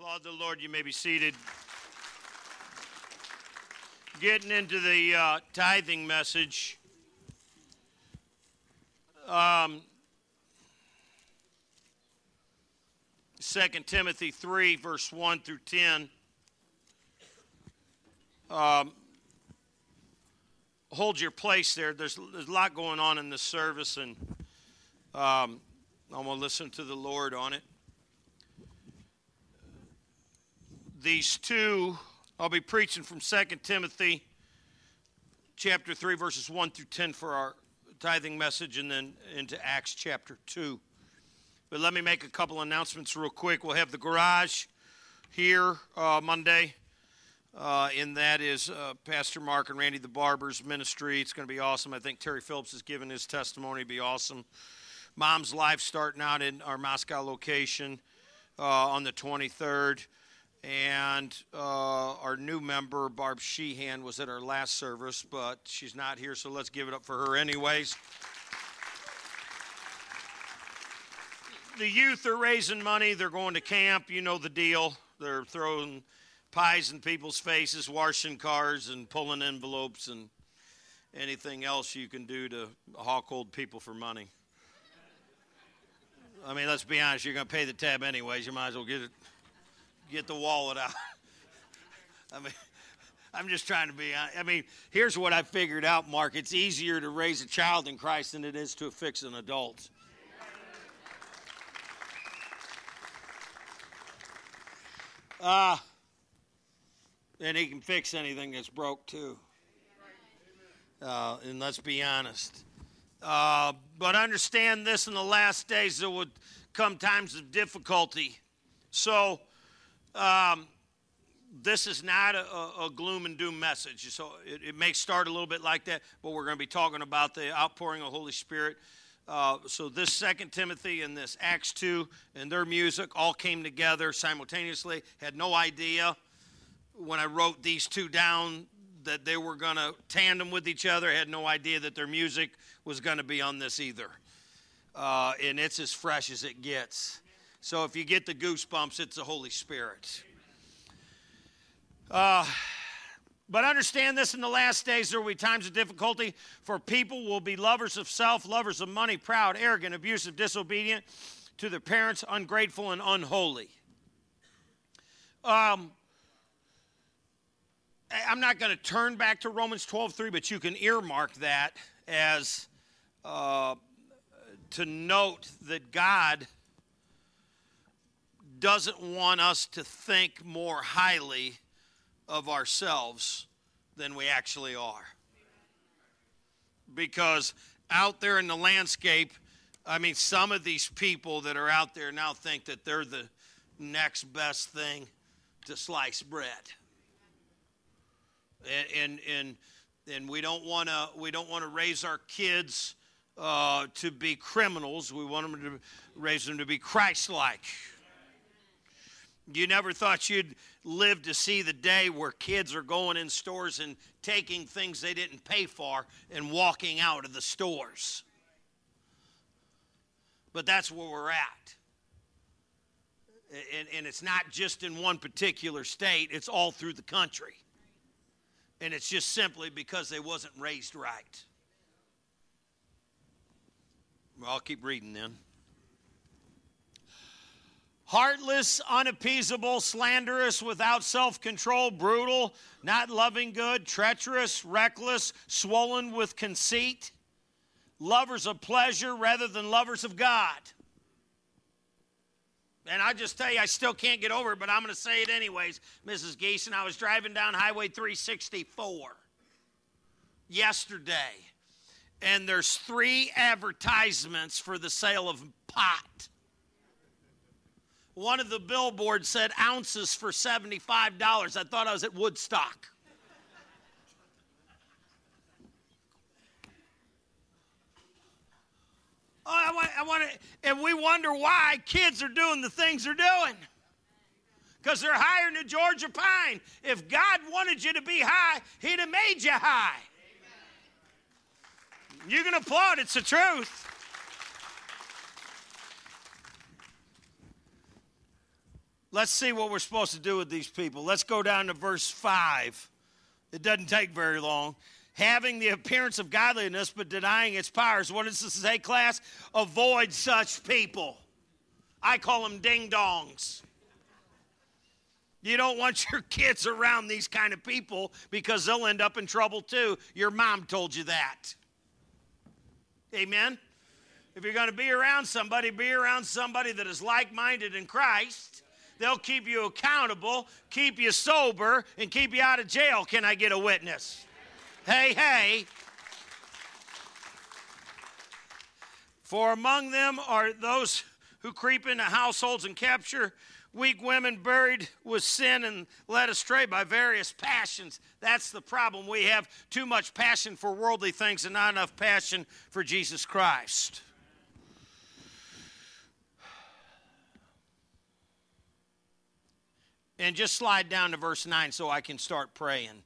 Applaud the Lord. You may be seated. Getting into the uh, tithing message. Um, 2 Timothy 3, verse 1 through 10. Um, hold your place there. There's, there's a lot going on in this service, and um, I'm going to listen to the Lord on it. These two, I'll be preaching from 2 Timothy chapter 3, verses 1 through 10 for our tithing message, and then into Acts chapter 2. But let me make a couple announcements real quick. We'll have the garage here uh, Monday. Uh, and that is uh, Pastor Mark and Randy the Barber's ministry. It's going to be awesome. I think Terry Phillips has given his testimony. Be awesome. Mom's Life starting out in our Moscow location uh, on the 23rd. And uh, our new member, Barb Sheehan, was at our last service, but she's not here, so let's give it up for her, anyways. the youth are raising money. They're going to camp. You know the deal. They're throwing pies in people's faces, washing cars, and pulling envelopes, and anything else you can do to hawk old people for money. I mean, let's be honest. You're going to pay the tab anyways. You might as well get it, get the wallet out. I mean, I'm just trying to be. I mean, here's what I figured out, Mark. It's easier to raise a child in Christ than it is to fix an adult. Uh, and he can fix anything that's broke too. Uh, and let's be honest. Uh, but understand this in the last days there would come times of difficulty. So, um, this is not a, a, gloom and doom message. So, it, it, may start a little bit like that, but we're going to be talking about the outpouring of Holy Spirit. Uh, so, this Second Timothy and this Acts 2 and their music all came together simultaneously. Had no idea when I wrote these two down that they were going to tandem with each other. Had no idea that their music was going to be on this either. Uh, and it's as fresh as it gets. So if you get the goosebumps, it's the Holy Spirit. Uh, but understand this in the last days there will be times of difficulty, for people will be lovers of self, lovers of money, proud, arrogant, abusive, disobedient to their parents, ungrateful, and unholy. Um, I'm not going to turn back to Romans 12:3, but you can earmark that as uh, to note that God doesn't want us to think more highly of ourselves than we actually are. Because out there in the landscape, I mean, some of these people that are out there now think that they're the next best thing to slice bread and and and we don't want to we don't want to raise our kids uh, to be criminals. We want them to raise them to be Christ-like. You never thought you'd live to see the day where kids are going in stores and taking things they didn't pay for and walking out of the stores. But that's where we're at. And, and it's not just in one particular state, it's all through the country. And it's just simply because they wasn't raised right. Well, I'll keep reading then. Heartless, unappeasable, slanderous, without self control, brutal, not loving good, treacherous, reckless, swollen with conceit, lovers of pleasure rather than lovers of God. And I just tell you, I still can't get over it, but I'm going to say it anyways, Mrs. Geeson. I was driving down Highway 364 yesterday, and there's three advertisements for the sale of pot. One of the billboards said ounces for $75. I thought I was at Woodstock. Oh, I want, I want to, and we wonder why kids are doing the things they're doing. Because they're higher than Georgia pine. If God wanted you to be high, He'd have made you high. Amen. You can applaud, it's the truth. Let's see what we're supposed to do with these people. Let's go down to verse 5. It doesn't take very long. Having the appearance of godliness but denying its powers. What does this say, class? Avoid such people. I call them ding dongs. You don't want your kids around these kind of people because they'll end up in trouble too. Your mom told you that. Amen? If you're going to be around somebody, be around somebody that is like minded in Christ. They'll keep you accountable, keep you sober, and keep you out of jail. Can I get a witness? Hey, hey. For among them are those who creep into households and capture weak women buried with sin and led astray by various passions. That's the problem. We have too much passion for worldly things and not enough passion for Jesus Christ. And just slide down to verse 9 so I can start praying.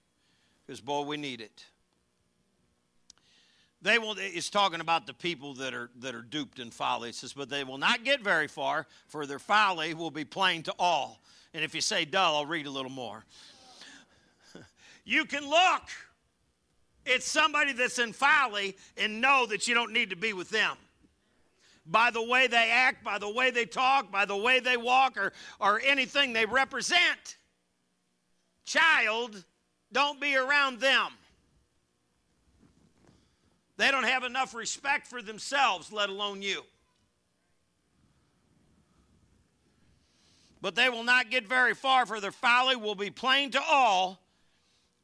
Because, boy, we need it. They will, it's talking about the people that are, that are duped in folly. It says, but they will not get very far, for their folly will be plain to all. And if you say dull, I'll read a little more. you can look at somebody that's in folly and know that you don't need to be with them. By the way they act, by the way they talk, by the way they walk, or, or anything they represent. Child, don't be around them. They don't have enough respect for themselves, let alone you. But they will not get very far, for their folly will be plain to all,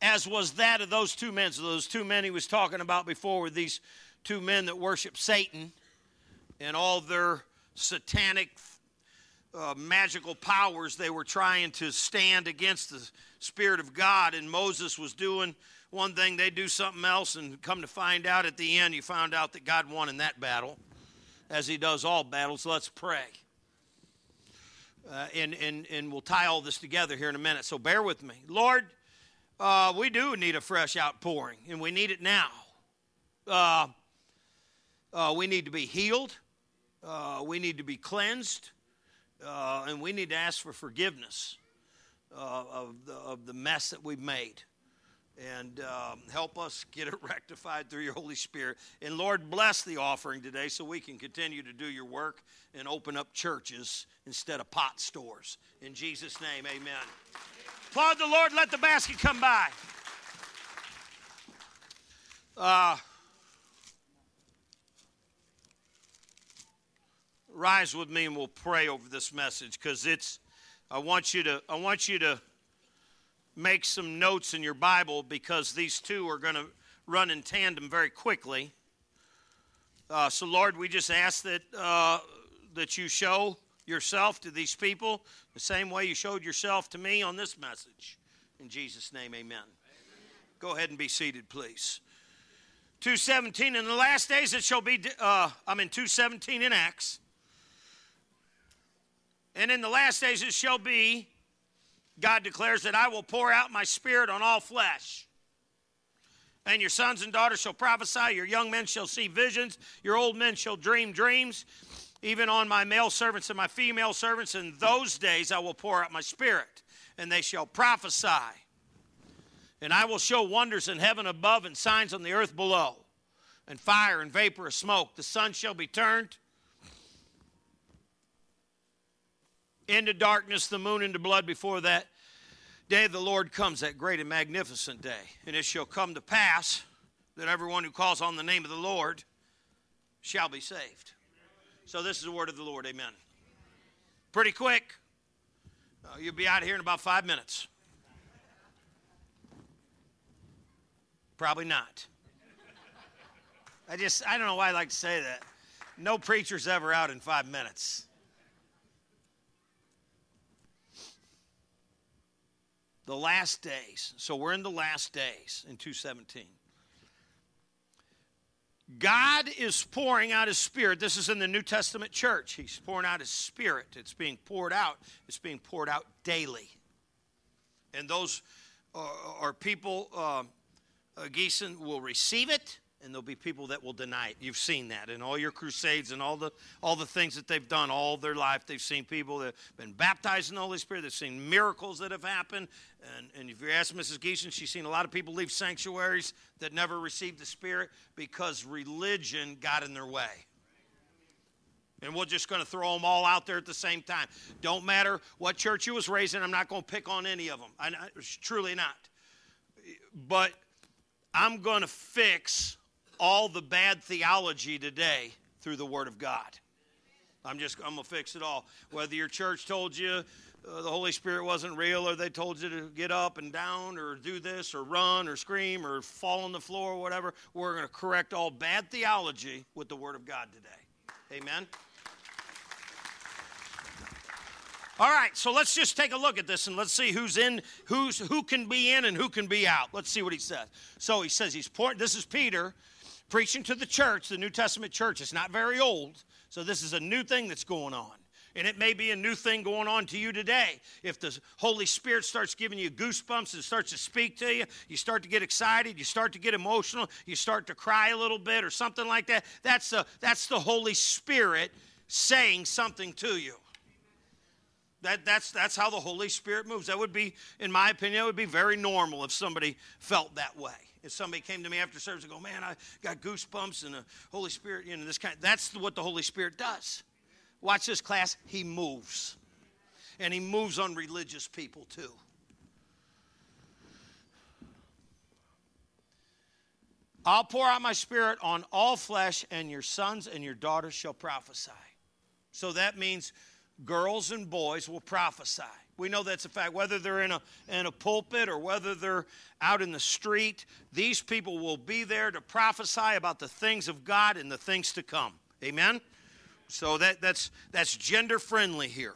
as was that of those two men. So, those two men he was talking about before were these two men that worship Satan and all their satanic uh, magical powers. They were trying to stand against the Spirit of God, and Moses was doing one thing, they do something else, and come to find out at the end, you found out that God won in that battle, as He does all battles. Let's pray. Uh, and, and, and we'll tie all this together here in a minute. So bear with me. Lord, uh, we do need a fresh outpouring, and we need it now. Uh, uh we need to be healed, uh, we need to be cleansed, uh, and we need to ask for forgiveness of, the, of the mess that we've made and um, help us get it rectified through your Holy Spirit. And Lord, bless the offering today so we can continue to do your work and open up churches instead of pot stores. In Jesus' name, amen. Applaud the Lord, let the basket come by. Uh, rise with me and we'll pray over this message because it's I want you to I want you to make some notes in your Bible because these two are going to run in tandem very quickly. Uh, so, Lord, we just ask that, uh, that you show yourself to these people the same way you showed yourself to me on this message. In Jesus' name, amen. amen. Go ahead and be seated, please. 217 in the last days it shall be uh, i'm in 217 in acts and in the last days it shall be God declares that I will pour out my spirit on all flesh. And your sons and daughters shall prophesy, your young men shall see visions, your old men shall dream dreams, even on my male servants and my female servants. In those days I will pour out my spirit, and they shall prophesy. And I will show wonders in heaven above and signs on the earth below, and fire and vapor of smoke. The sun shall be turned into darkness, the moon into blood before that day of the Lord comes, that great and magnificent day. And it shall come to pass that everyone who calls on the name of the Lord shall be saved. So this is the word of the Lord. Amen. Pretty quick. Uh, you'll be out here in about five minutes. Probably not. I just, I don't know why I like to say that. No preacher's ever out in five minutes. The last days. So we're in the last days in 217. God is pouring out his spirit. This is in the New Testament church. He's pouring out his spirit. It's being poured out. It's being poured out daily. And those are, are people, uh, uh, will receive it and there'll be people that will deny it. You've seen that in all your crusades and all the all the things that they've done all their life. They've seen people that have been baptized in the Holy Spirit. They've seen miracles that have happened. And, and if you ask Mrs. Geeson, she's seen a lot of people leave sanctuaries that never received the Spirit because religion got in their way. And we're just going to throw them all out there at the same time. Don't matter what church you was raised in. I'm not going to pick on any of them. I, truly not. But I'm going to fix all the bad theology today through the Word of God. I'm just I'm gonna fix it all. Whether your church told you uh, the Holy Spirit wasn't real, or they told you to get up and down, or do this, or run, or scream, or fall on the floor, or whatever, we're going to correct all bad theology with the Word of God today. Amen. All right, so let's just take a look at this and let's see who's in, who's who can be in and who can be out. Let's see what he says. So he says he's pouring. This is Peter preaching to the church, the New Testament church. It's not very old, so this is a new thing that's going on. And it may be a new thing going on to you today. If the Holy Spirit starts giving you goosebumps and starts to speak to you, you start to get excited, you start to get emotional, you start to cry a little bit or something like that. That's the, that's the Holy Spirit saying something to you. That, that's, that's how the Holy Spirit moves. That would be, in my opinion, it would be very normal if somebody felt that way. If somebody came to me after service and go, man, I got goosebumps and the Holy Spirit, you know, this kind. That's what the Holy Spirit does. Watch this class. He moves, and he moves on religious people too. I'll pour out my spirit on all flesh, and your sons and your daughters shall prophesy. So that means girls and boys will prophesy. We know that's a fact. Whether they're in a, in a pulpit or whether they're out in the street, these people will be there to prophesy about the things of God and the things to come. Amen? So that, that's, that's gender friendly here.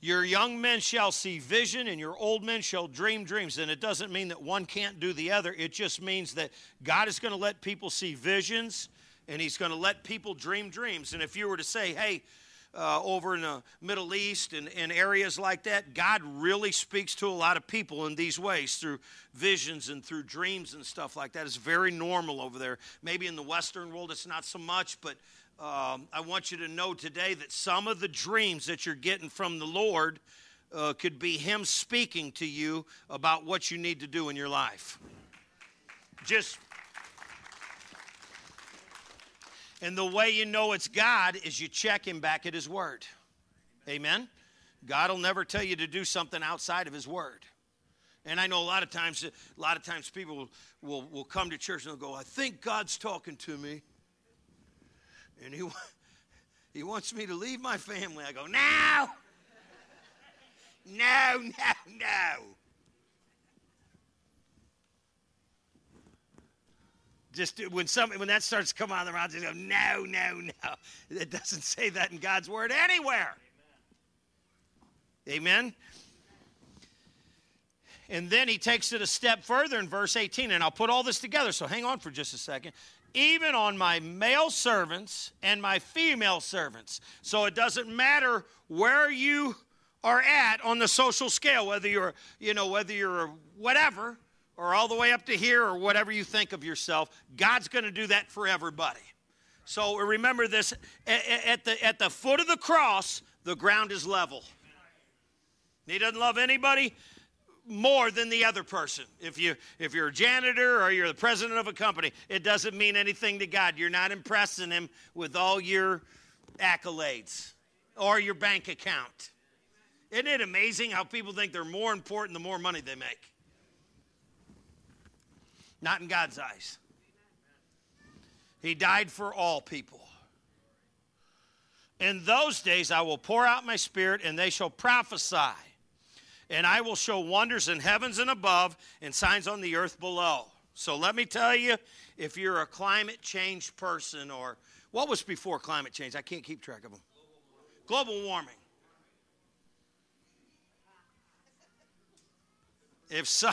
Your young men shall see vision, and your old men shall dream dreams. And it doesn't mean that one can't do the other. It just means that God is going to let people see visions, and He's going to let people dream dreams. And if you were to say, hey, uh, over in the Middle East and, and areas like that, God really speaks to a lot of people in these ways through visions and through dreams and stuff like that. It's very normal over there. Maybe in the Western world it's not so much, but um, I want you to know today that some of the dreams that you're getting from the Lord uh, could be Him speaking to you about what you need to do in your life. Just and the way you know it's God is you check him back at his word. Amen. God will never tell you to do something outside of his word. And I know a lot of times, a lot of times people will, will, will come to church and they'll go, I think God's talking to me. And he, he wants me to leave my family. I go, no, no, no, no. Just when some when that starts to come out of their mouth, just go, no, no, no. It doesn't say that in God's word anywhere. Amen. Amen. And then he takes it a step further in verse 18, and I'll put all this together, so hang on for just a second. Even on my male servants and my female servants. So it doesn't matter where you are at on the social scale, whether you're, you know, whether you're whatever, or all the way up to here or whatever you think of yourself. God's going to do that for everybody. So remember this at the, at the foot of the cross, the ground is level. He doesn't love anybody more than the other person. If you if you're a janitor or you're the president of a company, it doesn't mean anything to God. You're not impressing him with all your accolades or your bank account. Isn't it amazing how people think they're more important the more money they make? Not in God's eyes. He died for all people. In those days I will pour out my spirit, and they shall prophesy. And I will show wonders in heavens and above, and signs on the earth below. So let me tell you if you're a climate change person, or what was before climate change? I can't keep track of them. Global warming. If so,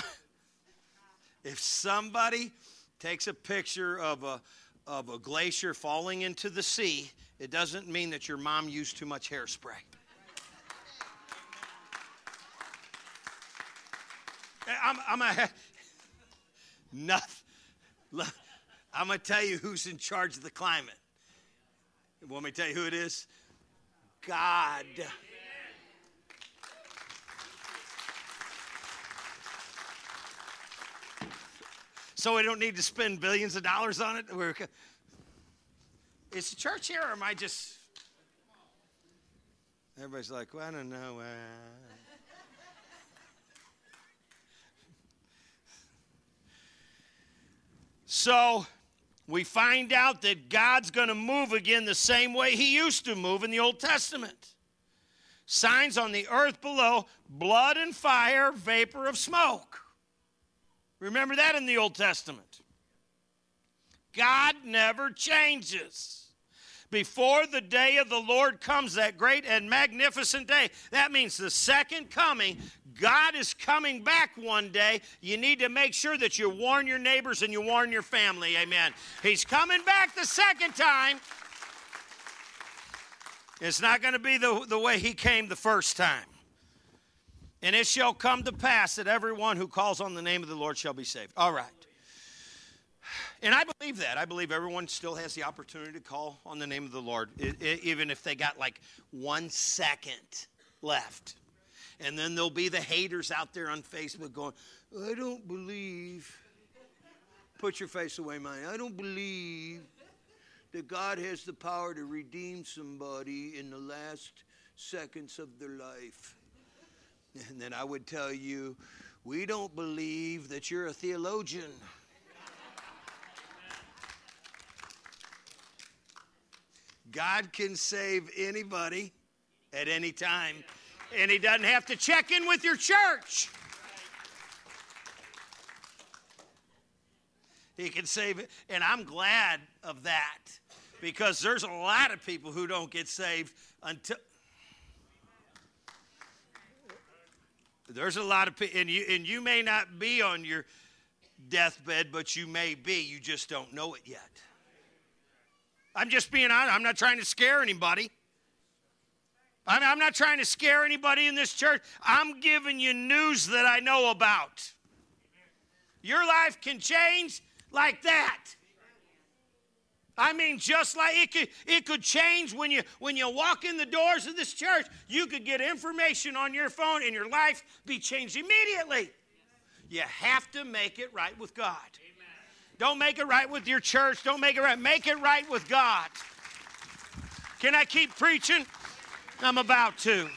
if somebody takes a picture of a, of a glacier falling into the sea, it doesn't mean that your mom used too much hairspray. I'm, I'm a, nothing. I'm going to tell you who's in charge of the climate. Want me to tell you who it is? God. So we don't need to spend billions of dollars on it. We're, is the church here, or am I just? Everybody's like, well, I don't know. Uh... So we find out that God's going to move again the same way he used to move in the Old Testament. Signs on the earth below blood and fire, vapor of smoke. Remember that in the Old Testament. God never changes. Before the day of the Lord comes, that great and magnificent day, that means the second coming, God is coming back one day. You need to make sure that you warn your neighbors and you warn your family. Amen. He's coming back the second time. It's not going to be the, the way he came the first time. And it shall come to pass that everyone who calls on the name of the Lord shall be saved. All right. And I believe that. I believe everyone still has the opportunity to call on the name of the Lord, even if they got like one second left. And then there'll be the haters out there on Facebook going, I don't believe. Put your face away, man. I don't believe that God has the power to redeem somebody in the last seconds of their life. And then I would tell you, we don't believe that you're a theologian. God can save anybody at any time and he doesn't have to check in with your church. He can save it. And I'm glad of that because there's a lot of people who don't get saved until. There's a lot of people, and you, and you may not be on your deathbed, but you may be. You just don't know it yet. I'm just being honest. I'm not trying to scare anybody. I'm, I'm not trying to scare anybody in this church. I'm giving you news that I know about. Your life can change like that. I mean, just like it could, it could change when you when you walk in the doors of this church. You could get information on your phone, and your life be changed immediately. You have to make it right with God. Don't make it right with your church. Don't make it right. Make it right with God. Can I keep preaching? I'm about to.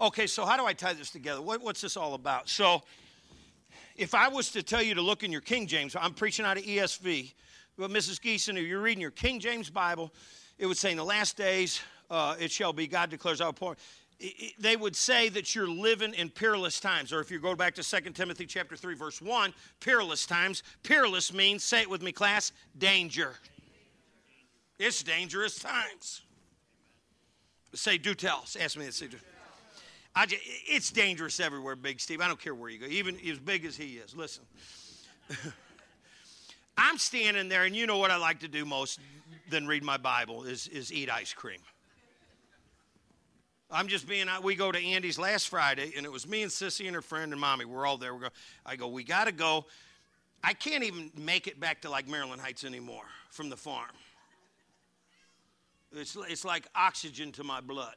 Okay, so how do I tie this together? What, what's this all about? So, if I was to tell you to look in your King James, I'm preaching out of ESV, but Mrs. Geeson, if you're reading your King James Bible, it would say, In the last days, uh, it shall be, God declares our pour. They would say that you're living in perilous times. Or if you go back to 2 Timothy chapter 3, verse 1, perilous times. Perilous means, say it with me, class, danger. It's dangerous times. Say, do tell. Us. Ask me that. Say, do. I just, it's dangerous everywhere, Big Steve. I don't care where you go, even as big as he is. Listen. I'm standing there, and you know what I like to do most than read my Bible is, is eat ice cream. I'm just being. We go to Andy's last Friday, and it was me and Sissy and her friend and mommy. We're all there. We go. I go. We got to go. I can't even make it back to like Maryland Heights anymore from the farm. It's, it's like oxygen to my blood.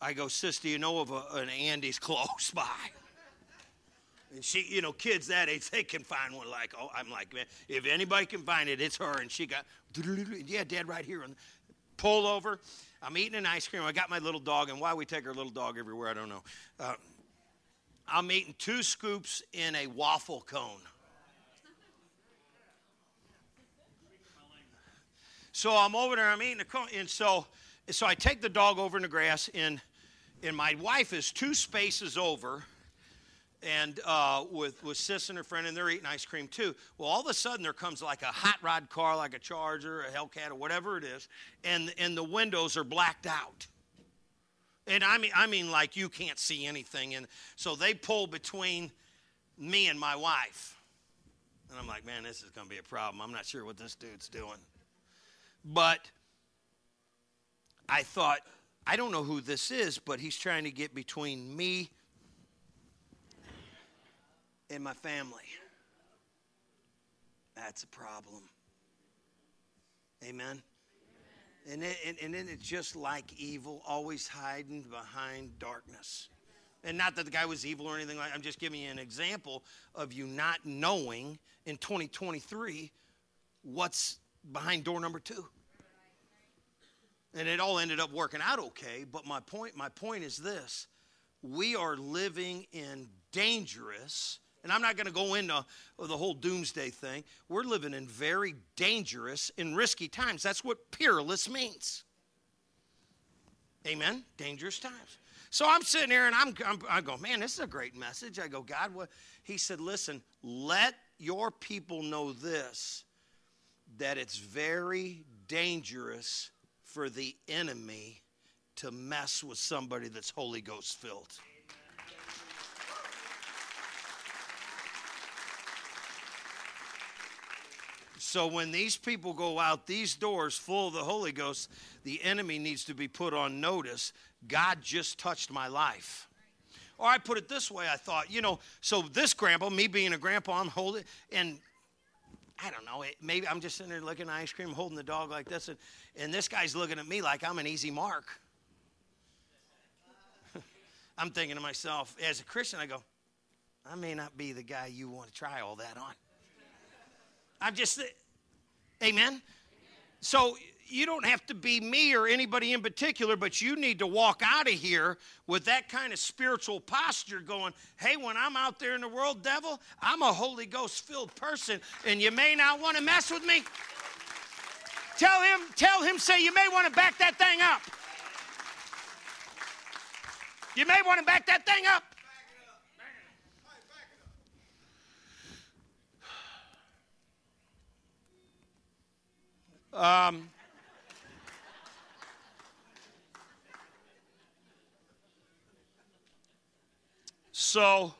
I go, Sis, do you know of a, an Andy's close by? And she, you know, kids that age, they can find one like, oh, I'm like, man, if anybody can find it, it's her. And she got, yeah, dad, right here. And pull over. I'm eating an ice cream. I got my little dog, and why we take our little dog everywhere, I don't know. Uh, I'm eating two scoops in a waffle cone. So I'm over there, I'm eating a cone, and so so I take the dog over in the grass, and and my wife is two spaces over, and uh, with with sis and her friend, and they're eating ice cream too. Well, all of a sudden there comes like a hot rod car, like a Charger, a Hellcat, or whatever it is, and and the windows are blacked out. And I mean, I mean, like you can't see anything, and so they pull between me and my wife, and I'm like, man, this is going to be a problem. I'm not sure what this dude's doing. But I thought, I don't know who this is, but he's trying to get between me and my family. that's a problem. Amen. And, it, and, and then it's just like evil, always hiding behind darkness. And not that the guy was evil or anything like I'm just giving you an example of you not knowing in 2023 what's behind door number two. And it all ended up working out okay, but my point, my point is this. We are living in dangerous and I'm not going to go into the whole doomsday thing. We're living in very dangerous and risky times. That's what perilous means. Amen? Dangerous times. So I'm sitting here and I'm, I'm, I go, man, this is a great message. I go, God, what? He said, listen, let your people know this that it's very dangerous for the enemy to mess with somebody that's Holy Ghost filled. So when these people go out these doors full of the Holy Ghost, the enemy needs to be put on notice. God just touched my life. Or I put it this way, I thought, you know, so this grandpa, me being a grandpa, I'm holding, and I don't know, maybe I'm just sitting there looking at ice cream, holding the dog like this, and, and this guy's looking at me like I'm an easy mark. I'm thinking to myself, as a Christian, I go, I may not be the guy you want to try all that on. I'm just, amen? So you don't have to be me or anybody in particular, but you need to walk out of here with that kind of spiritual posture going, hey, when I'm out there in the world, devil, I'm a Holy Ghost filled person, and you may not want to mess with me. Tell him, tell him, say, you may want to back that thing up. You may want to back that thing up. Um, so,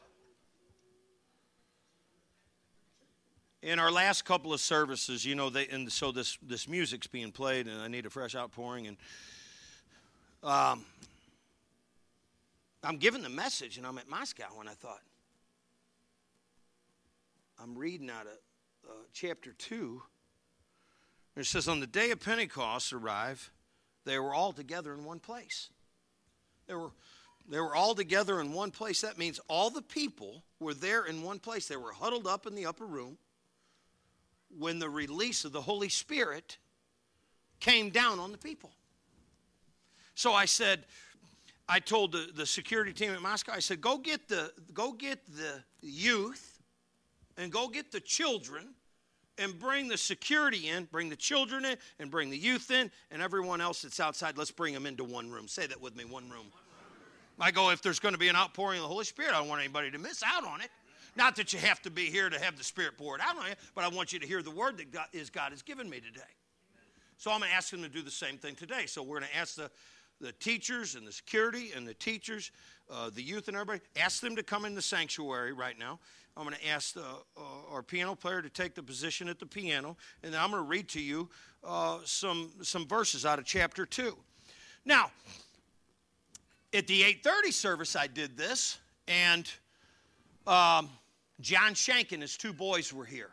in our last couple of services, you know, they, and so this, this music's being played, and I need a fresh outpouring, and um, I'm giving the message, and I'm at Moscow, and I thought, I'm reading out of uh, chapter 2 it says, On the day of Pentecost arrived, they were all together in one place. They were, they were all together in one place. That means all the people were there in one place. They were huddled up in the upper room when the release of the Holy Spirit came down on the people. So I said, I told the, the security team at Moscow, I said, go get the go get the youth and go get the children and bring the security in, bring the children in, and bring the youth in, and everyone else that's outside. Let's bring them into one room. Say that with me one room. I go, if there's going to be an outpouring of the Holy Spirit, I don't want anybody to miss out on it. Not that you have to be here to have the Spirit poured out on you, but I want you to hear the word that God, is God has given me today. So I'm going to ask them to do the same thing today. So we're going to ask the, the teachers and the security and the teachers, uh, the youth and everybody, ask them to come in the sanctuary right now. I'm going to ask the, uh, our piano player to take the position at the piano, and then I'm going to read to you uh, some, some verses out of chapter 2. Now, at the 8.30 service, I did this, and um, John Shank and his two boys were here.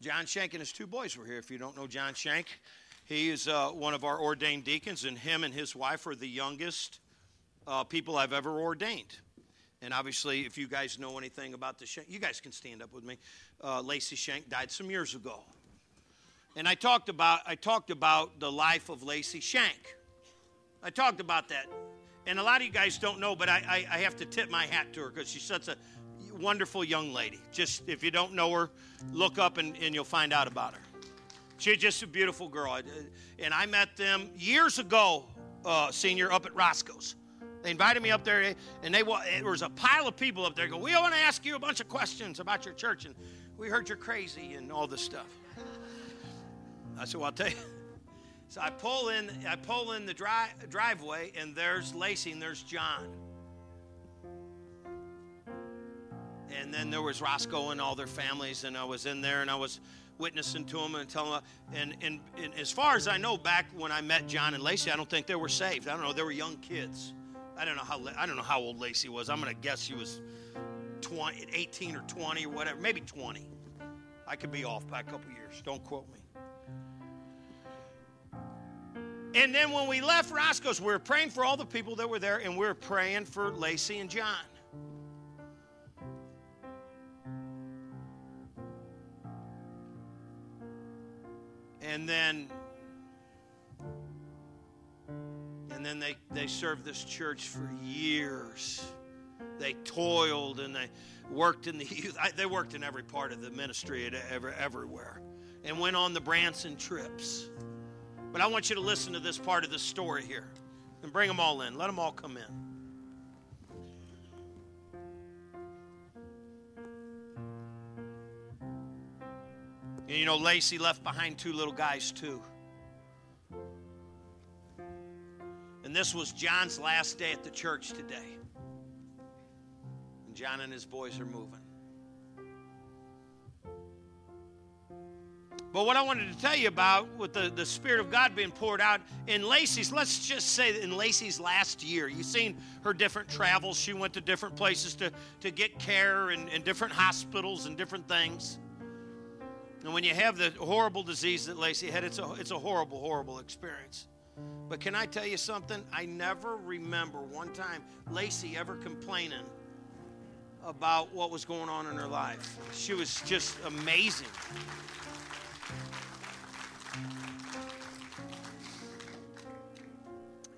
John Shank and his two boys were here. If you don't know John Shank, he is uh, one of our ordained deacons, and him and his wife are the youngest uh, people I've ever ordained. And obviously, if you guys know anything about the Shank, you guys can stand up with me. Uh, Lacey Shank died some years ago, and I talked about I talked about the life of Lacey Shank. I talked about that, and a lot of you guys don't know, but I, I, I have to tip my hat to her because she's such a wonderful young lady. Just if you don't know her, look up and, and you'll find out about her. She's just a beautiful girl, and I met them years ago, uh, senior, up at Roscoe's. They invited me up there, and they there was a pile of people up there. Go, we want to ask you a bunch of questions about your church, and we heard you're crazy and all this stuff. I said, well, I'll tell you. So I pull in, I pull in the dri- driveway, and there's Lacey and there's John. And then there was Roscoe and all their families, and I was in there, and I was witnessing to them and telling them. And, and, and as far as I know, back when I met John and Lacey, I don't think they were saved. I don't know, they were young kids. I don't know how I don't know how old Lacey was. I'm going to guess she was 20, 18 or 20 or whatever, maybe 20. I could be off by a couple years. Don't quote me. And then when we left Roscoe's, we were praying for all the people that were there, and we were praying for Lacey and John. And then and then they, they served this church for years. They toiled and they worked in the youth. They worked in every part of the ministry, ever, everywhere, and went on the Branson trips. But I want you to listen to this part of the story here and bring them all in. Let them all come in. And you know, Lacey left behind two little guys, too. And this was John's last day at the church today. And John and his boys are moving. But what I wanted to tell you about with the, the Spirit of God being poured out in Lacey's, let's just say in Lacey's last year, you've seen her different travels. She went to different places to, to get care and, and different hospitals and different things. And when you have the horrible disease that Lacey had, it's a, it's a horrible, horrible experience. But can I tell you something? I never remember one time Lacey ever complaining about what was going on in her life. She was just amazing.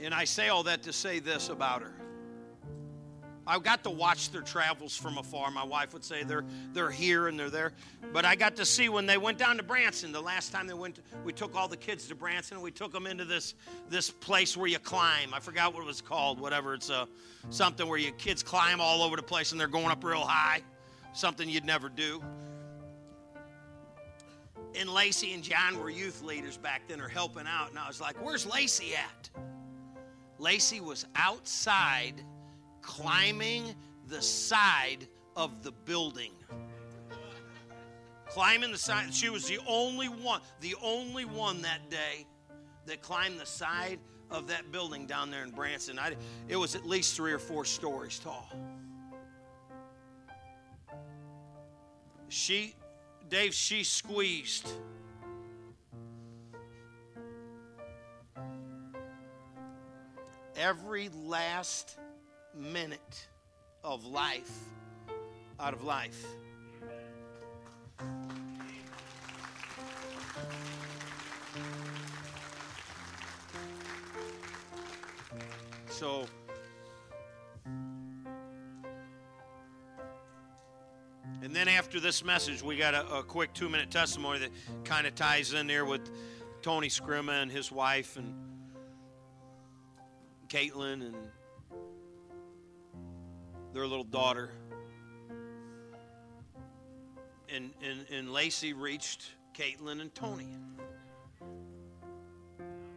And I say all that to say this about her. I got to watch their travels from afar. My wife would say they're they're here and they're there, but I got to see when they went down to Branson. The last time they went, we took all the kids to Branson. and We took them into this this place where you climb. I forgot what it was called. Whatever it's a uh, something where your kids climb all over the place and they're going up real high. Something you'd never do. And Lacey and John were youth leaders back then, or helping out. And I was like, "Where's Lacey at?" Lacey was outside climbing the side of the building. Climbing the side. She was the only one, the only one that day that climbed the side of that building down there in Branson. I, it was at least three or four stories tall. She, Dave, she squeezed every last minute of life out of life. So, and then after this message, we got a, a quick two minute testimony that kind of ties in there with Tony Scrimma and his wife and Caitlin and their little daughter. And, and, and Lacey reached Caitlin and Tony.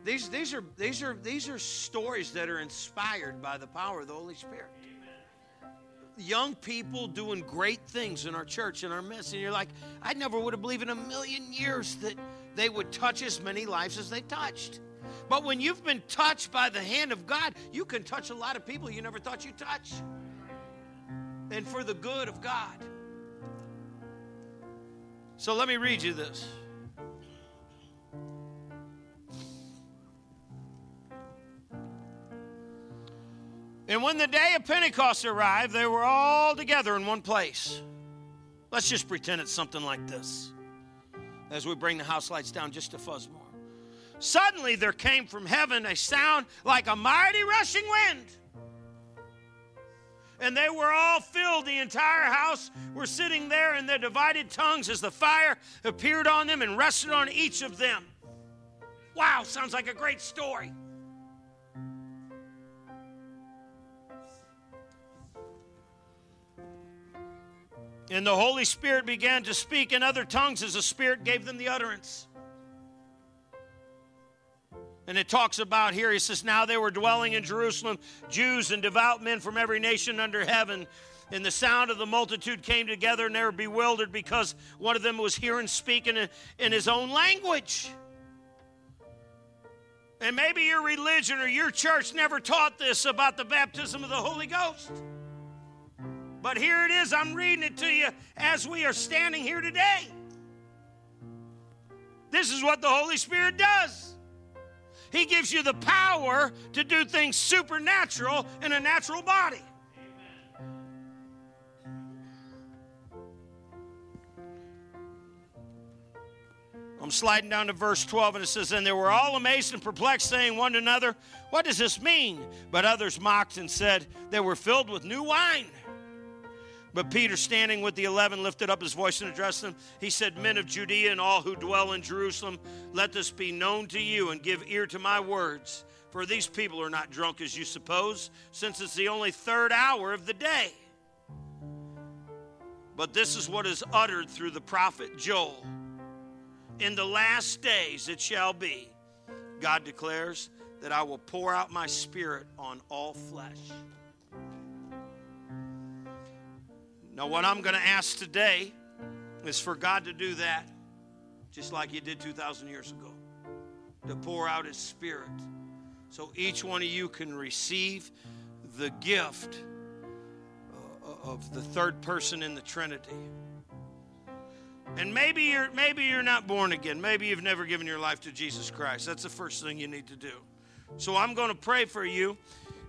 These, these, are, these, are, these are stories that are inspired by the power of the Holy Spirit. Young people doing great things in our church, in our midst. And you're like, I never would have believed in a million years that they would touch as many lives as they touched. But when you've been touched by the hand of God, you can touch a lot of people you never thought you'd touch and for the good of God. So let me read you this. And when the day of Pentecost arrived, they were all together in one place. Let's just pretend it's something like this as we bring the house lights down just a fuzz more. Suddenly there came from heaven a sound like a mighty rushing wind and they were all filled. The entire house were sitting there in their divided tongues as the fire appeared on them and rested on each of them. Wow, sounds like a great story. And the Holy Spirit began to speak in other tongues as the Spirit gave them the utterance. And it talks about here, he says, Now they were dwelling in Jerusalem, Jews and devout men from every nation under heaven. And the sound of the multitude came together, and they were bewildered because one of them was hearing speaking in his own language. And maybe your religion or your church never taught this about the baptism of the Holy Ghost. But here it is, I'm reading it to you as we are standing here today. This is what the Holy Spirit does. He gives you the power to do things supernatural in a natural body. I'm sliding down to verse 12, and it says, And they were all amazed and perplexed, saying one to another, What does this mean? But others mocked and said, They were filled with new wine. But Peter, standing with the eleven, lifted up his voice and addressed them. He said, Men of Judea and all who dwell in Jerusalem, let this be known to you and give ear to my words. For these people are not drunk as you suppose, since it's the only third hour of the day. But this is what is uttered through the prophet Joel. In the last days it shall be, God declares, that I will pour out my spirit on all flesh. Now, what I'm going to ask today is for God to do that just like He did 2,000 years ago to pour out His Spirit so each one of you can receive the gift uh, of the third person in the Trinity. And maybe you're maybe you're not born again. Maybe you've never given your life to Jesus Christ. That's the first thing you need to do. So I'm going to pray for you.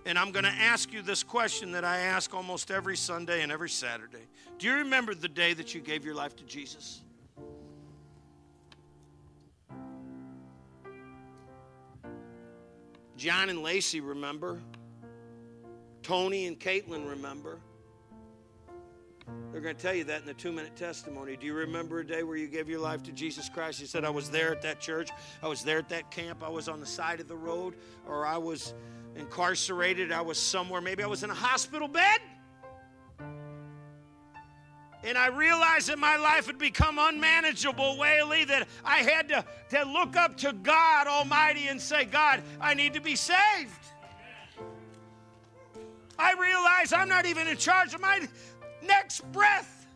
And I'm going to ask you this question that I ask almost every Sunday and every Saturday. Do you remember the day that you gave your life to Jesus? John and Lacey remember. Tony and Caitlin remember. They're going to tell you that in the two minute testimony. Do you remember a day where you gave your life to Jesus Christ? You said, I was there at that church, I was there at that camp, I was on the side of the road, or I was incarcerated. I was somewhere, maybe I was in a hospital bed. And I realized that my life had become unmanageable, Whaley, that I had to, to look up to God Almighty and say, God, I need to be saved. I realize I'm not even in charge of my next breath.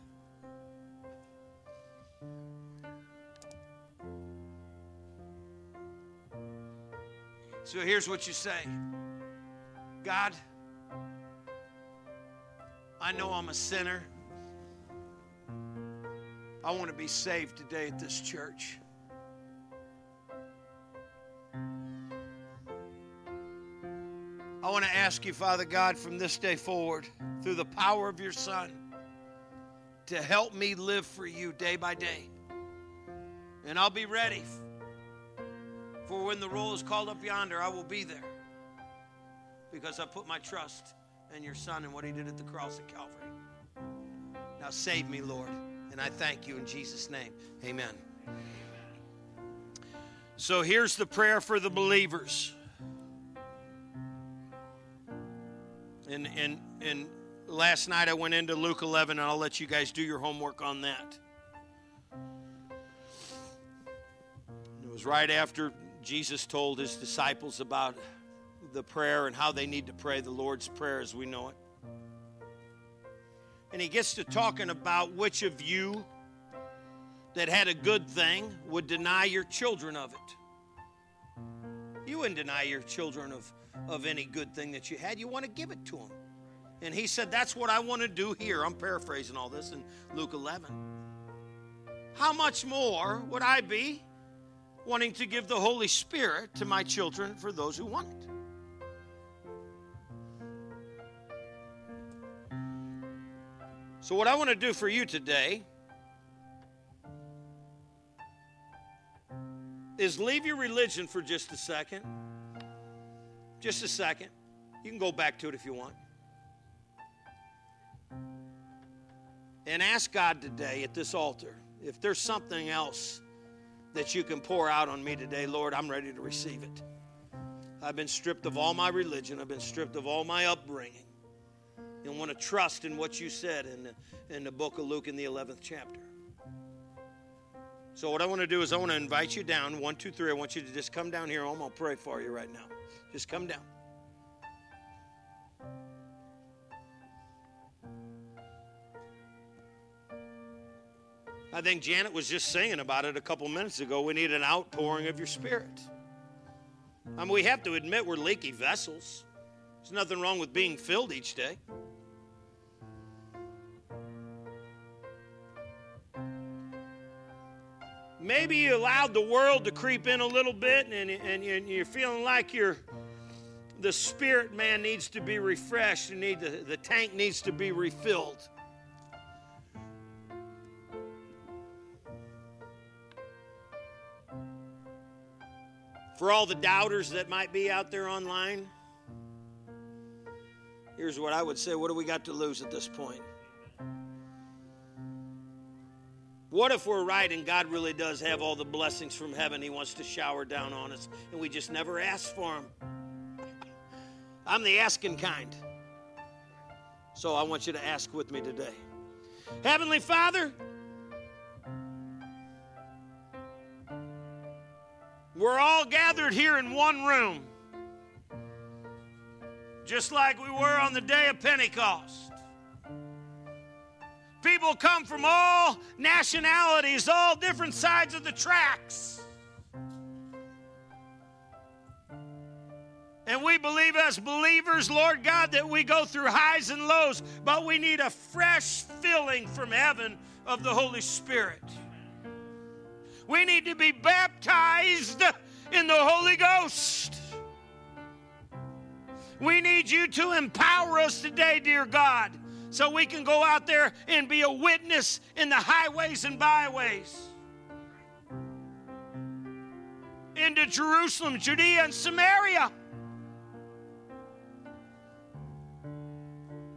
So here's what you say. God, I know I'm a sinner. I want to be saved today at this church. I want to ask you, Father God, from this day forward, through the power of your Son, to help me live for you day by day. And I'll be ready for when the roll is called up yonder, I will be there because I put my trust in your Son and what he did at the cross at Calvary. Now save me, Lord. And I thank you in Jesus' name. Amen. So here's the prayer for the believers. And, and, and last night I went into Luke 11, and I'll let you guys do your homework on that. It was right after Jesus told his disciples about the prayer and how they need to pray the Lord's Prayer as we know it. And he gets to talking about which of you that had a good thing would deny your children of it. You wouldn't deny your children of, of any good thing that you had. You want to give it to them. And he said, That's what I want to do here. I'm paraphrasing all this in Luke 11. How much more would I be wanting to give the Holy Spirit to my children for those who want it? So, what I want to do for you today is leave your religion for just a second. Just a second. You can go back to it if you want. And ask God today at this altar if there's something else that you can pour out on me today, Lord, I'm ready to receive it. I've been stripped of all my religion, I've been stripped of all my upbringing and want to trust in what you said in the, in the book of Luke in the 11th chapter. So, what I want to do is, I want to invite you down. One, two, three. I want you to just come down here. I'm going to pray for you right now. Just come down. I think Janet was just singing about it a couple minutes ago. We need an outpouring of your spirit. I mean, we have to admit we're leaky vessels. There's nothing wrong with being filled each day. Maybe you allowed the world to creep in a little bit and, and, and you're feeling like you're, the spirit man needs to be refreshed. You need the, the tank needs to be refilled. For all the doubters that might be out there online, here's what I would say what do we got to lose at this point? What if we're right and God really does have all the blessings from heaven He wants to shower down on us and we just never ask for them? I'm the asking kind. So I want you to ask with me today. Heavenly Father, we're all gathered here in one room, just like we were on the day of Pentecost. People come from all nationalities, all different sides of the tracks. And we believe as believers, Lord God, that we go through highs and lows, but we need a fresh filling from heaven of the Holy Spirit. We need to be baptized in the Holy Ghost. We need you to empower us today, dear God so we can go out there and be a witness in the highways and byways. Into Jerusalem, Judea, and Samaria.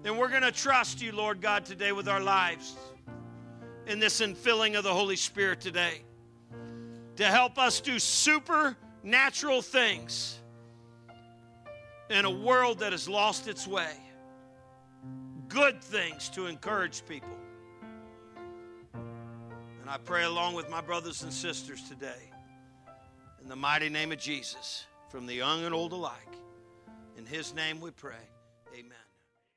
And we're going to trust you, Lord God, today with our lives in this infilling of the Holy Spirit today to help us do supernatural things in a world that has lost its way good things to encourage people. And I pray along with my brothers and sisters today, in the mighty name of Jesus, from the young and old alike. In his name we pray. Amen.